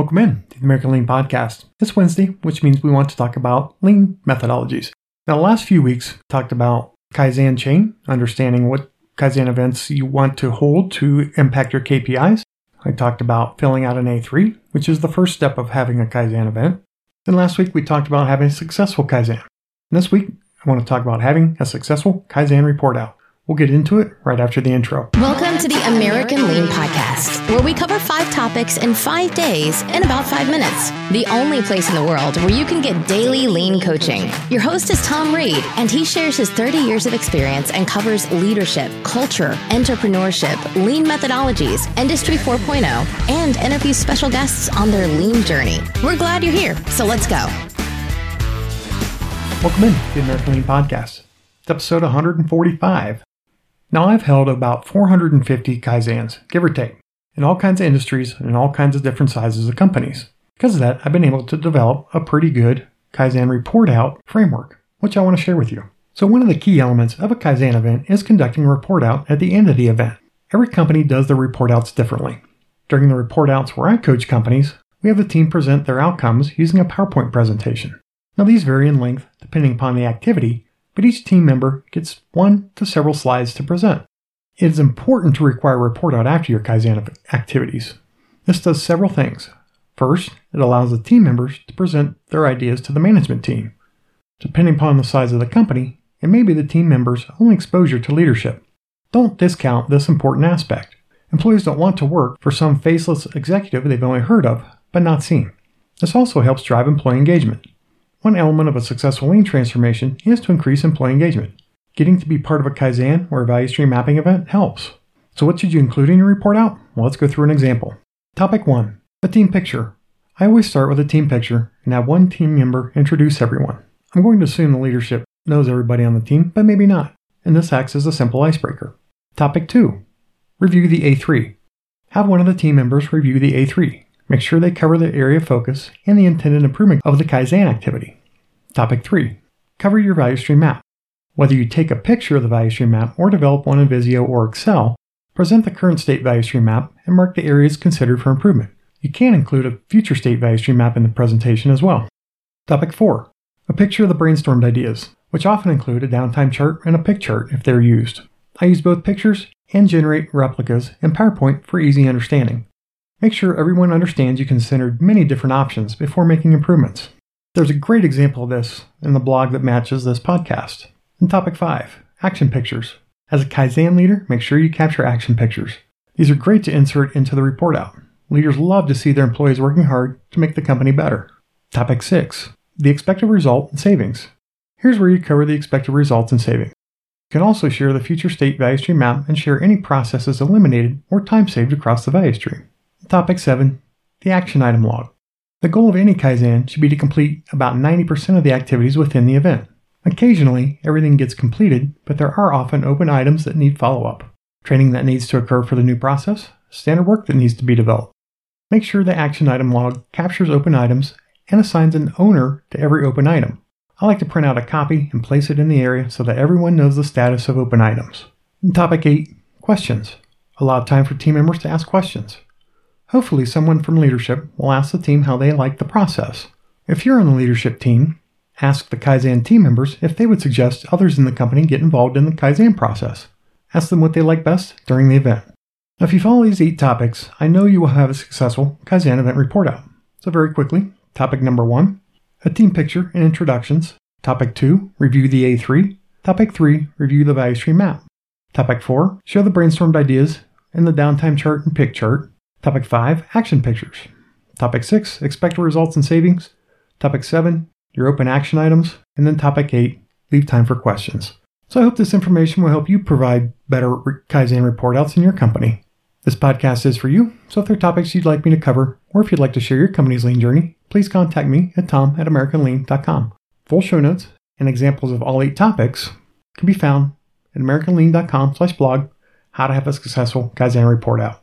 Welcome in to the American Lean Podcast. It's Wednesday, which means we want to talk about lean methodologies. Now, the last few weeks talked about Kaizen chain, understanding what Kaizen events you want to hold to impact your KPIs. I talked about filling out an A3, which is the first step of having a Kaizen event. Then last week we talked about having a successful Kaizen. And this week I want to talk about having a successful Kaizen report out. We'll get into it right after the intro. Welcome to the American Lean Podcast, where we cover five topics in five days in about five minutes. The only place in the world where you can get daily lean coaching. Your host is Tom Reed, and he shares his 30 years of experience and covers leadership, culture, entrepreneurship, lean methodologies, Industry 4.0, and interviews special guests on their lean journey. We're glad you're here, so let's go. Welcome in to the American Lean Podcast. It's episode 145. Now, I've held about 450 Kaizens, give or take, in all kinds of industries and in all kinds of different sizes of companies. Because of that, I've been able to develop a pretty good Kaizen report out framework, which I want to share with you. So, one of the key elements of a Kaizen event is conducting a report out at the end of the event. Every company does their report outs differently. During the report outs where I coach companies, we have the team present their outcomes using a PowerPoint presentation. Now, these vary in length depending upon the activity but each team member gets one to several slides to present. It is important to require a report out after your Kaizen activities. This does several things. First, it allows the team members to present their ideas to the management team. Depending upon the size of the company, it may be the team members' only exposure to leadership. Don't discount this important aspect. Employees don't want to work for some faceless executive they've only heard of, but not seen. This also helps drive employee engagement. One element of a successful lean transformation is to increase employee engagement. Getting to be part of a Kaizen or a value stream mapping event helps. So, what should you include in your report out? Well, let's go through an example. Topic 1 A team picture. I always start with a team picture and have one team member introduce everyone. I'm going to assume the leadership knows everybody on the team, but maybe not, and this acts as a simple icebreaker. Topic 2 Review the A3. Have one of the team members review the A3. Make sure they cover the area of focus and the intended improvement of the Kaizen activity. Topic 3. Cover your value stream map. Whether you take a picture of the value stream map or develop one in Visio or Excel, present the current state value stream map and mark the areas considered for improvement. You can include a future state value stream map in the presentation as well. Topic 4. A picture of the brainstormed ideas, which often include a downtime chart and a pick chart if they're used. I use both pictures and generate replicas in PowerPoint for easy understanding. Make sure everyone understands you considered many different options before making improvements. There's a great example of this in the blog that matches this podcast. In topic 5, action pictures. As a Kaizen leader, make sure you capture action pictures. These are great to insert into the report out. Leaders love to see their employees working hard to make the company better. Topic 6, the expected result and savings. Here's where you cover the expected results and savings. You can also share the future state value stream map and share any processes eliminated or time saved across the value stream. Topic 7 The Action Item Log. The goal of any Kaizen should be to complete about 90% of the activities within the event. Occasionally, everything gets completed, but there are often open items that need follow up, training that needs to occur for the new process, standard work that needs to be developed. Make sure the action item log captures open items and assigns an owner to every open item. I like to print out a copy and place it in the area so that everyone knows the status of open items. topic 8 Questions. Allow time for team members to ask questions. Hopefully, someone from leadership will ask the team how they like the process. If you're on the leadership team, ask the Kaizen team members if they would suggest others in the company get involved in the Kaizen process. Ask them what they like best during the event. Now, if you follow these eight topics, I know you will have a successful Kaizen event report out. So, very quickly, topic number one a team picture and introductions. Topic two, review the A3. Topic three, review the value stream map. Topic four, show the brainstormed ideas in the downtime chart and pick chart. Topic 5 Action Pictures. Topic 6 Expected results and savings. Topic 7 Your open action items. And then topic 8 Leave time for questions. So I hope this information will help you provide better Kaizen report outs in your company. This podcast is for you, so if there are topics you'd like me to cover, or if you'd like to share your company's lean journey, please contact me at tom at americanlean.com. Full show notes and examples of all eight topics can be found at americanlean.com slash blog how to have a successful Kaizen report out.